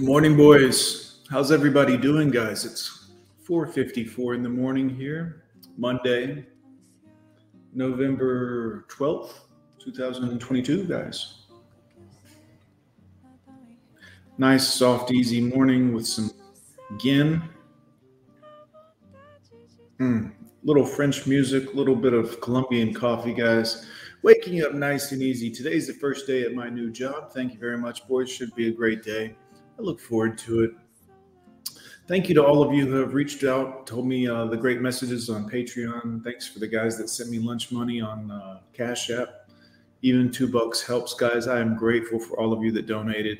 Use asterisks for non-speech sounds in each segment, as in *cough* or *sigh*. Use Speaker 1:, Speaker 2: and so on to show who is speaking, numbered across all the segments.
Speaker 1: Morning, boys. How's everybody doing, guys? It's 4:54 in the morning here, Monday, November 12th, 2022, guys. Nice, soft, easy morning with some gin. Mm, little French music, little bit of Colombian coffee, guys. Waking up nice and easy. Today's the first day at my new job. Thank you very much, boys. Should be a great day. I look forward to it. Thank you to all of you who have reached out, told me uh, the great messages on Patreon. Thanks for the guys that sent me lunch money on uh, Cash App. Even two bucks helps, guys. I am grateful for all of you that donated.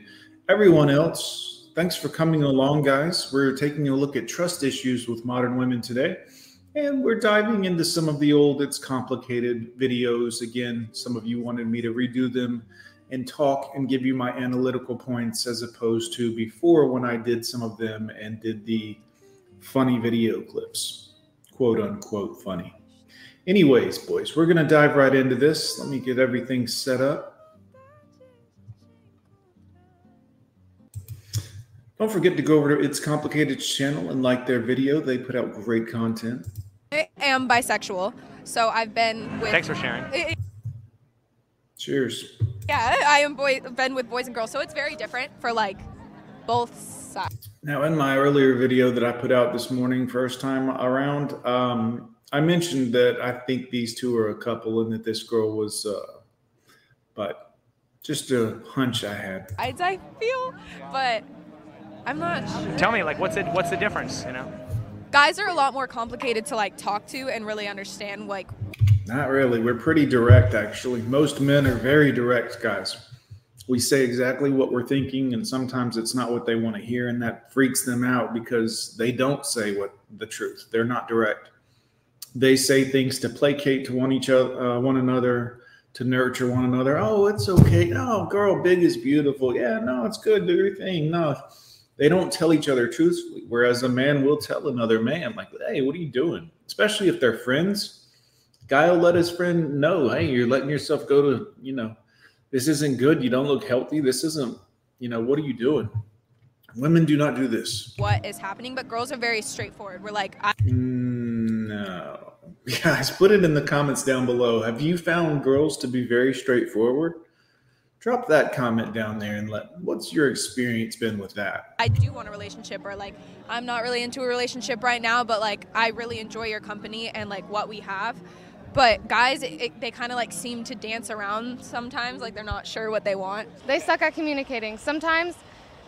Speaker 1: Everyone else, thanks for coming along, guys. We're taking a look at trust issues with modern women today. And we're diving into some of the old, it's complicated videos. Again, some of you wanted me to redo them and talk and give you my analytical points as opposed to before when I did some of them and did the funny video clips, quote unquote funny. Anyways, boys, we're going to dive right into this. Let me get everything set up. Don't forget to go over to It's Complicated channel and like their video. They put out great content.
Speaker 2: I am bisexual, so I've been with.
Speaker 3: Thanks for sharing.
Speaker 1: Cheers.
Speaker 2: Yeah, I am boy been with boys and girls, so it's very different for like both sides.
Speaker 1: Now, in my earlier video that I put out this morning, first time around, um, I mentioned that I think these two are a couple and that this girl was, uh, but just a hunch I had.
Speaker 2: I, I feel, but I'm not sure.
Speaker 3: Tell me, like, what's it? What's the difference? You know?
Speaker 2: Guys are a lot more complicated to like talk to and really understand like
Speaker 1: Not really. We're pretty direct, actually. Most men are very direct guys. We say exactly what we're thinking, and sometimes it's not what they want to hear, and that freaks them out because they don't say what the truth. They're not direct. They say things to placate to one each other, uh, one another, to nurture one another. Oh, it's okay. Oh, girl, big is beautiful. Yeah, no, it's good. Do your thing. No, they don't tell each other truthfully. Whereas a man will tell another man, like, hey, what are you doing? Especially if they're friends. Guy will let his friend know, hey, you're letting yourself go to, you know, this isn't good. You don't look healthy. This isn't, you know, what are you doing? Women do not do this.
Speaker 2: what is happening, but girls are very straightforward. We're like, I,
Speaker 1: No. *laughs* Guys, put it in the comments down below. Have you found girls to be very straightforward? Drop that comment down there and let what's your experience been with that?
Speaker 2: I do want a relationship, or like, I'm not really into a relationship right now, but like, I really enjoy your company and like what we have. But guys, it, it, they kind of like seem to dance around sometimes, like they're not sure what they want.
Speaker 4: They suck at communicating. Sometimes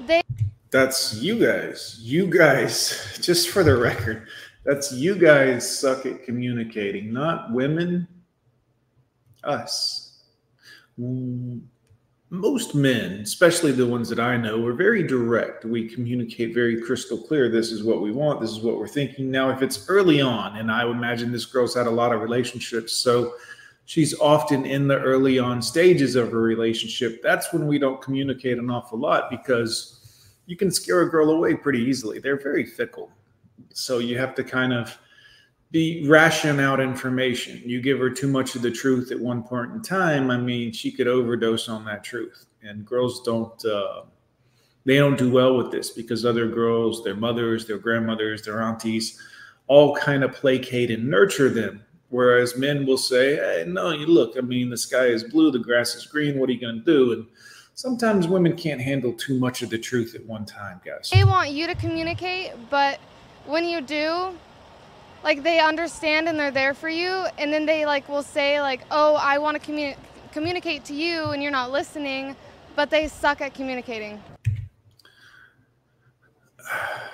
Speaker 4: they
Speaker 1: That's you guys. You guys, *laughs* just for the record, that's you guys suck at communicating, not women, us. Mm, Most men, especially the ones that I know, are very direct. We communicate very crystal clear. This is what we want. This is what we're thinking. Now, if it's early on, and I would imagine this girl's had a lot of relationships, so she's often in the early on stages of a relationship. That's when we don't communicate an awful lot because you can scare a girl away pretty easily. They're very fickle. So you have to kind of be ration out information. You give her too much of the truth at one point in time. I mean, she could overdose on that truth. And girls don't, uh, they don't do well with this because other girls, their mothers, their grandmothers, their aunties, all kind of placate and nurture them. Whereas men will say, hey, no, you look, I mean, the sky is blue, the grass is green. What are you going to do? And sometimes women can't handle too much of the truth at one time, guys.
Speaker 4: they want you to communicate, but when you do, like they understand and they're there for you, and then they like will say like, "Oh, I want to commu- communicate to you," and you're not listening, but they suck at communicating. *sighs*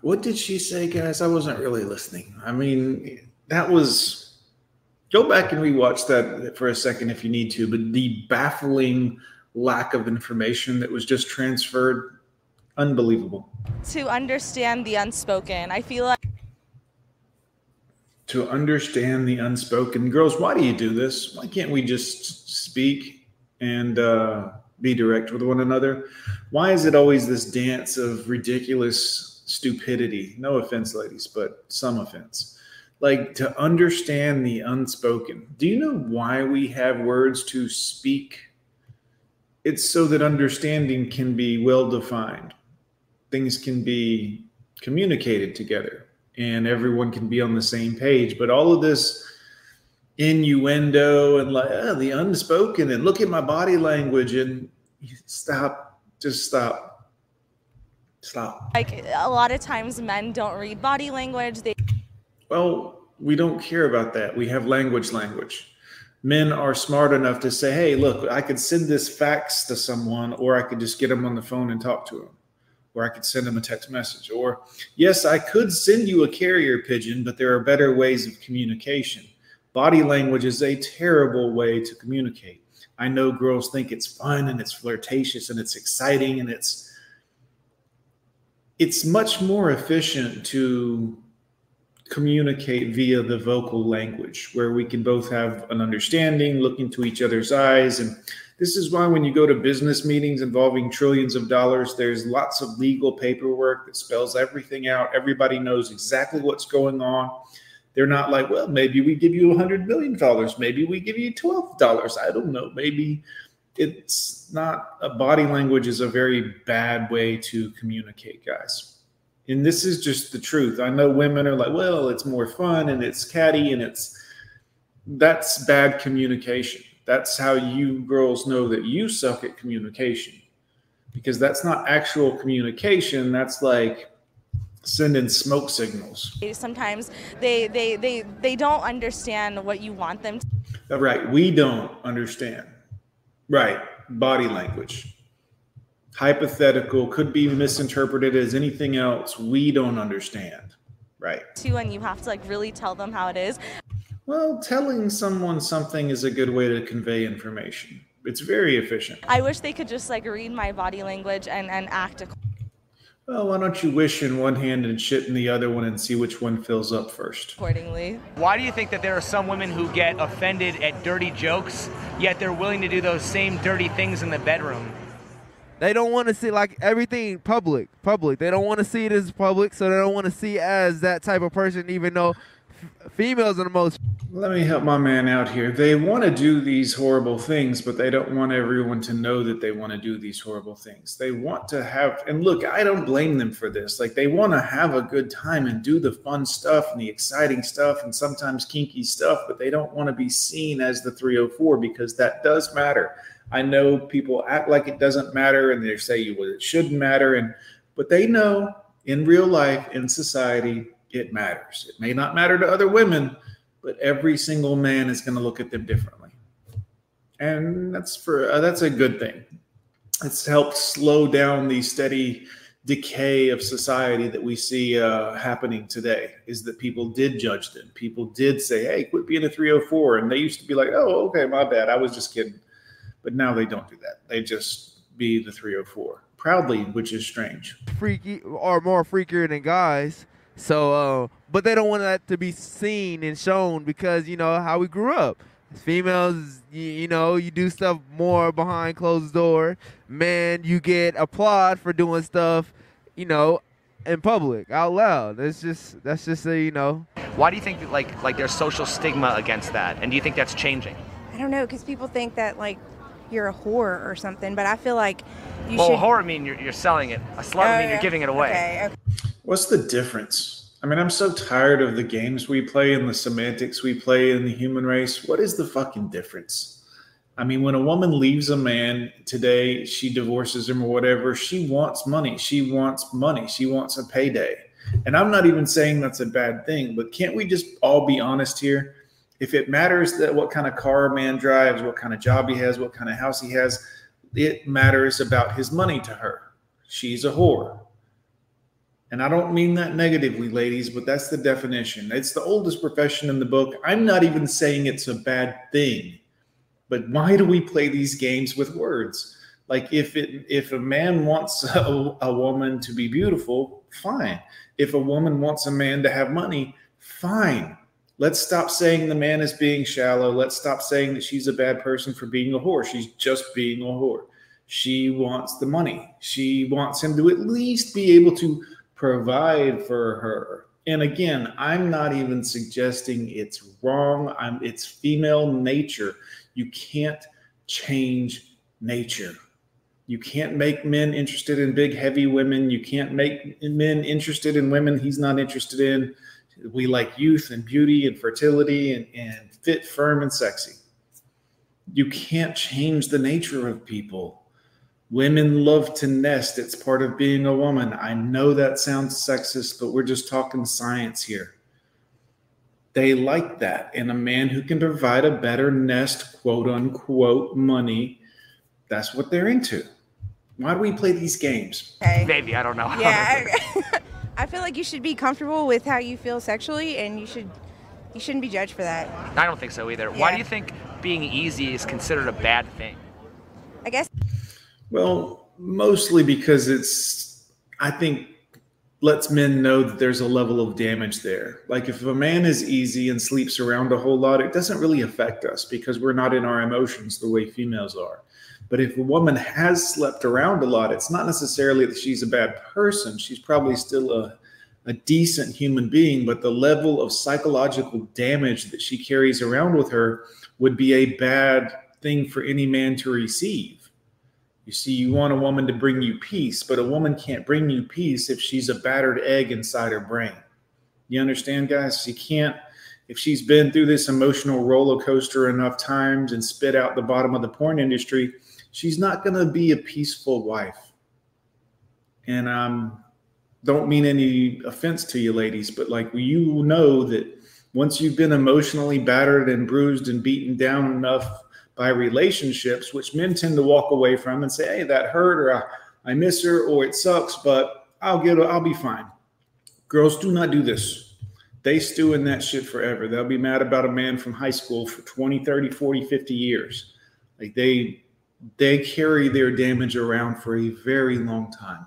Speaker 1: What did she say, guys? I wasn't really listening. I mean, that was. Go back and rewatch that for a second if you need to, but the baffling lack of information that was just transferred, unbelievable.
Speaker 5: to understand the unspoken. I feel like
Speaker 1: To understand the unspoken. Girls, why do you do this? Why can't we just speak and uh, be direct with one another? Why is it always this dance of ridiculous stupidity? No offense, ladies, but some offense. Like to understand the unspoken. Do you know why we have words to speak? It's so that understanding can be well defined. things can be communicated together and everyone can be on the same page. But all of this innuendo and like oh, the unspoken and look at my body language and stop, just stop, stop.
Speaker 5: Like a lot of times men don't read body language. They
Speaker 1: well, we don't care about that. We have language, language. Men are smart enough to say, hey, look, I could send this fax to someone, or I could just get them on the phone and talk to them or I could send them a text message. Or, yes, I could send you a carrier pigeon, but there are better ways of communication. Body language is a terrible way to communicate. I know girls think it's fun and it's flirtatious and it's exciting and it's it's much more efficient to communicate via the vocal language where we can both have an understanding, look into each other's eyes and this is why when you go to business meetings involving trillions of dollars, there's lots of legal paperwork that spells everything out. Everybody knows exactly what's going on. They're not like, well, maybe we give you a hundred million dollars, maybe we give you twelve dollars. I don't know. Maybe it's not a body language is a very bad way to communicate, guys. And this is just the truth. I know women are like, well, it's more fun and it's catty and it's that's bad communication that's how you girls know that you suck at communication because that's not actual communication. That's like sending smoke signals.
Speaker 5: Sometimes they they they they don't understand what you want them to.
Speaker 1: Uh, right. We don't understand. Right. Body language. Hypothetical could be misinterpreted as anything else. We don't understand. Right.
Speaker 5: Too, and you have to like really tell them how it is.
Speaker 1: Well, telling someone something is a good way to convey information. It's very efficient.
Speaker 5: I wish they could just like read my body language and, and act. Accordingly.
Speaker 1: Well, why don't you wish in one hand and shit in the other one and see which one fills up first?
Speaker 5: Accordingly.
Speaker 3: Why do you think that there are some women who get offended at dirty jokes, yet they're willing to do those same dirty things in the bedroom?
Speaker 6: They don't want to see like everything public, public. They don't want to see it as public, so they don't want to see as that type of person, even though females are the most.
Speaker 1: Let me help my man out here. They want to do these horrible things, but they don't want everyone to know that they want to do these horrible things. They want to have, and look, I don't blame them for this. Like, they want to have a good time and do the fun stuff and the exciting stuff and sometimes kinky stuff, but they don't want to be seen as the 304 because that does matter. I know people act like it doesn't matter and they say well, it shouldn't matter. And, but they know in real life, in society, it matters. It may not matter to other women, but every single man is going to look at them differently. And that's for uh, that's a good thing. It's helped slow down the steady decay of society that we see uh, happening today is that people did judge them. People did say, hey, quit being a 304. And they used to be like, oh, okay, my bad. I was just kidding. But now they don't do that. They just be the 304 proudly, which is strange.
Speaker 6: Freaky or more freakier than guys. So, uh, but they don't want that to be seen and shown because you know how we grew up. Females, you, you know, you do stuff more behind closed door. Man, you get applaud for doing stuff, you know, in public, out loud. That's just that's just a you know.
Speaker 3: Why do you think that, like like there's social stigma against that, and do you think that's changing?
Speaker 7: I don't know, because people think that like you're a whore or something, but I feel like you
Speaker 3: well,
Speaker 7: should.
Speaker 3: Well, whore mean you're, you're selling it. A slut
Speaker 7: Oh,
Speaker 3: mean you're giving it away.
Speaker 7: Okay, okay.
Speaker 1: What's the difference? I mean, I'm so tired of the games we play and the semantics we play in the human race. What is the fucking difference? I mean, when a woman leaves a man today, she divorces him or whatever, she wants money. She wants money. She wants a payday. And I'm not even saying that's a bad thing, but can't we just all be honest here? If it matters that what kind of car a man drives, what kind of job he has, what kind of house he has, it matters about his money to her. She's a whore. And I don't mean that negatively, ladies, but that's the definition. It's the oldest profession in the book. I'm not even saying it's a bad thing. But why do we play these games with words? Like if it if a man wants *laughs* a, a woman to be beautiful, fine. If a woman wants a man to have money, fine. Let's stop saying the man is being shallow. Let's stop saying that she's a bad person for being a whore. She's just being a whore. She wants the money. She wants him to at least be able to provide for her. And again, I'm not even suggesting it's wrong. I'm it's female nature. You can't change nature. You can't make men interested in big, heavy women. You can't make men interested in women he's not interested in. We like youth and beauty and fertility and, and fit, firm, and sexy. You can't change the nature of people. Women love to nest. It's part of being a woman. I know that sounds sexist, but we're just talking science here. They like that. And a man who can provide a better nest, quote unquote, money, that's what they're into. Why do we play these games?
Speaker 7: Okay.
Speaker 3: Maybe I don't know.
Speaker 7: Yeah. I, *laughs* I feel like you should be comfortable with how you feel sexually, and you should you shouldn't be judged for that.
Speaker 3: I don't think so either. Why do you think being easy is considered a bad thing?
Speaker 1: Well, mostly because it's, I think, lets men know that there's a level of damage there. Like if a man is easy and sleeps around a whole lot, it doesn't really affect us because we're not in our emotions the way females are. But if a woman has slept around a lot, it's not necessarily that she's a bad person. She's probably still a, a decent human being, but the level of psychological damage that she carries around with her would be a bad thing for any man to receive. You see, you want a woman to bring you peace, but a woman can't bring you peace if she's a battered egg inside her brain. You understand, guys? She can't, if she's been through this emotional roller coaster enough times and spit out the bottom of the porn industry, she's not going to be a peaceful wife. And um, don't mean any offense to you, ladies, but like you know that once you've been emotionally battered and bruised and beaten down enough by relationships, which men tend to walk away from and say, "Hey, that hurt," or "I, I miss her," or "It sucks," but I'll get, I'll be fine. Girls do not do this. They stew in that shit forever. They'll be mad about a man from high school for 20, 30, 40, 50 years. Like they they carry their damage around for a very long time.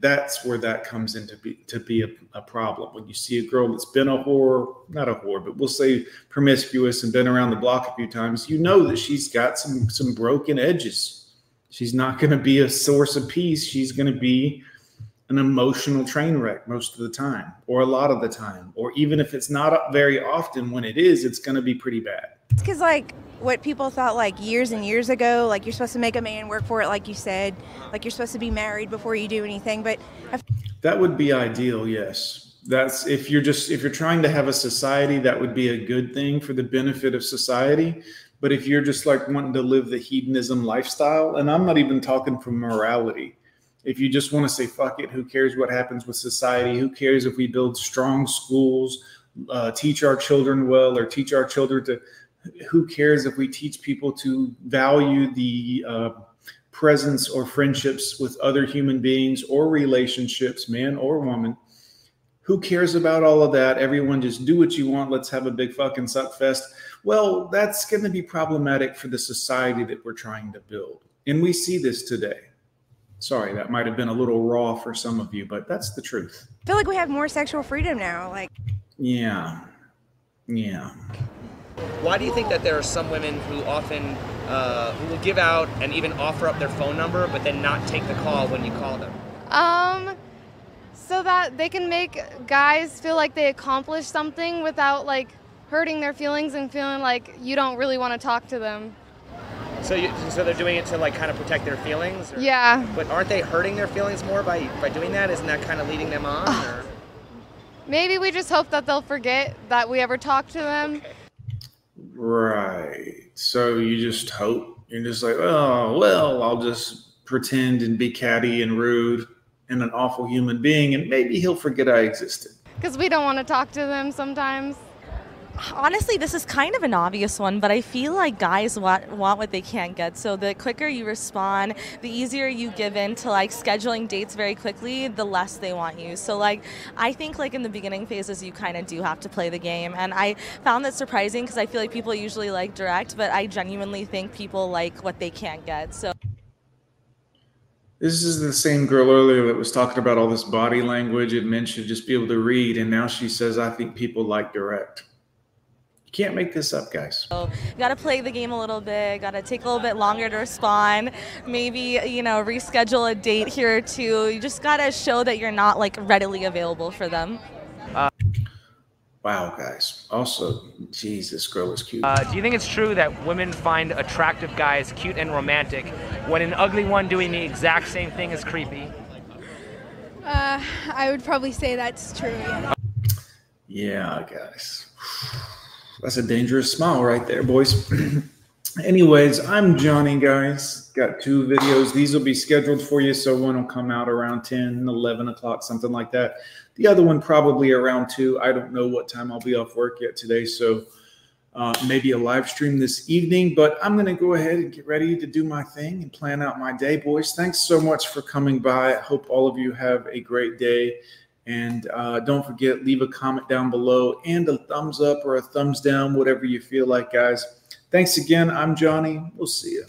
Speaker 1: That's where that comes into be to be a, a problem. When you see a girl that's been a whore, not a whore, but we'll say promiscuous and been around the block a few times, you know that she's got some some broken edges. She's not *laughs* going to be a source of peace. She's going to be an emotional train wreck most of the time, or a lot of the time, or even if it's not very often, when it is, it's going to be pretty bad.
Speaker 7: because like what people thought like years and years ago, like you're supposed to make a man work for it, like you said, like you're supposed to be married before you do anything. But I
Speaker 1: That would be ideal, yes. That's if you're just if you're trying to have a society, that would be a good thing for the benefit of society. But if you're just like wanting to live the hedonism lifestyle, and I'm not even talking from morality, if you just want to say fuck it, who cares what happens with society? Who cares if we build strong schools, uh, teach our children well, or teach our children to? Who cares if we teach people to value the uh, presence or friendships with other human beings or relationships, man or woman. Who cares about all of that? Everyone just do what you want. Let's have a big fucking suck fest. Well, that's going to be problematic for the society that we're trying to build. And we see this today. Sorry, that might have been a little raw for some of you, but that's the truth.
Speaker 7: I feel like we have more sexual freedom now. Like
Speaker 1: Yeah. Yeah.
Speaker 3: Why do you think that there are some women who often uh, who will give out and even offer up their phone number, but then not take the call when you call them?
Speaker 4: Um, so that they can make guys feel like they accomplished something without like hurting their feelings and feeling like you don't really want to talk to them.
Speaker 3: So, you, so they're doing it to like kind of protect their feelings. or-
Speaker 4: Yeah.
Speaker 3: But aren't they hurting their feelings more by by doing that? Isn't that kind of leading them on? Or? *sighs*
Speaker 4: Maybe we just hope that they'll forget that we ever talked to them.
Speaker 1: Right. So you just hope. You're just like, oh, well, I'll just pretend and be catty and rude and an awful human being, and maybe he'll forget I existed.
Speaker 4: Because we don't want to talk to them sometimes.
Speaker 5: Honestly, this is kind of an obvious one, but I feel like guys want, want what they can't get. So the quicker you respond, the easier you give in to like scheduling dates very quickly, the less they want you. So like I think like in the beginning phases you kind of do have to play the game. And I found that surprising because I feel like people usually like direct, but I genuinely think people like what they can't get. So
Speaker 1: This is the same girl earlier that was talking about all this body language and men should just be able to read. And now she says, I think people like direct. You can't make this up, guys.
Speaker 5: you got to play the game a little bit, got to take a little bit longer to respond, maybe, you know, reschedule a date here or two. You just got to show that you're not like readily available for them.
Speaker 1: Wow, guys. Also, Jesus, girl is cute.
Speaker 3: Uh, do you think it's true that women find attractive guys cute and romantic when an ugly one doing the exact same thing is creepy?
Speaker 8: Uh, I would probably say that's true. Yeah.
Speaker 1: Yeah, guys. That's a dangerous smile right there, boys. *clears throat* Anyways, I'm Johnny, guys. Got two videos. These will be scheduled for you. So one will come out around 10, 11 o'clock, something like that. The other one probably around 2. I don't know what time I'll be off work yet today. So uh, maybe a live stream this evening. But I'm going to go ahead and get ready to do my thing and plan out my day, boys. Thanks so much for coming by. I hope all of you have a great day. And uh, don't forget, leave a comment down below and a thumbs up or a thumbs down, whatever you feel like, guys. Thanks again. I'm Johnny. We'll see you.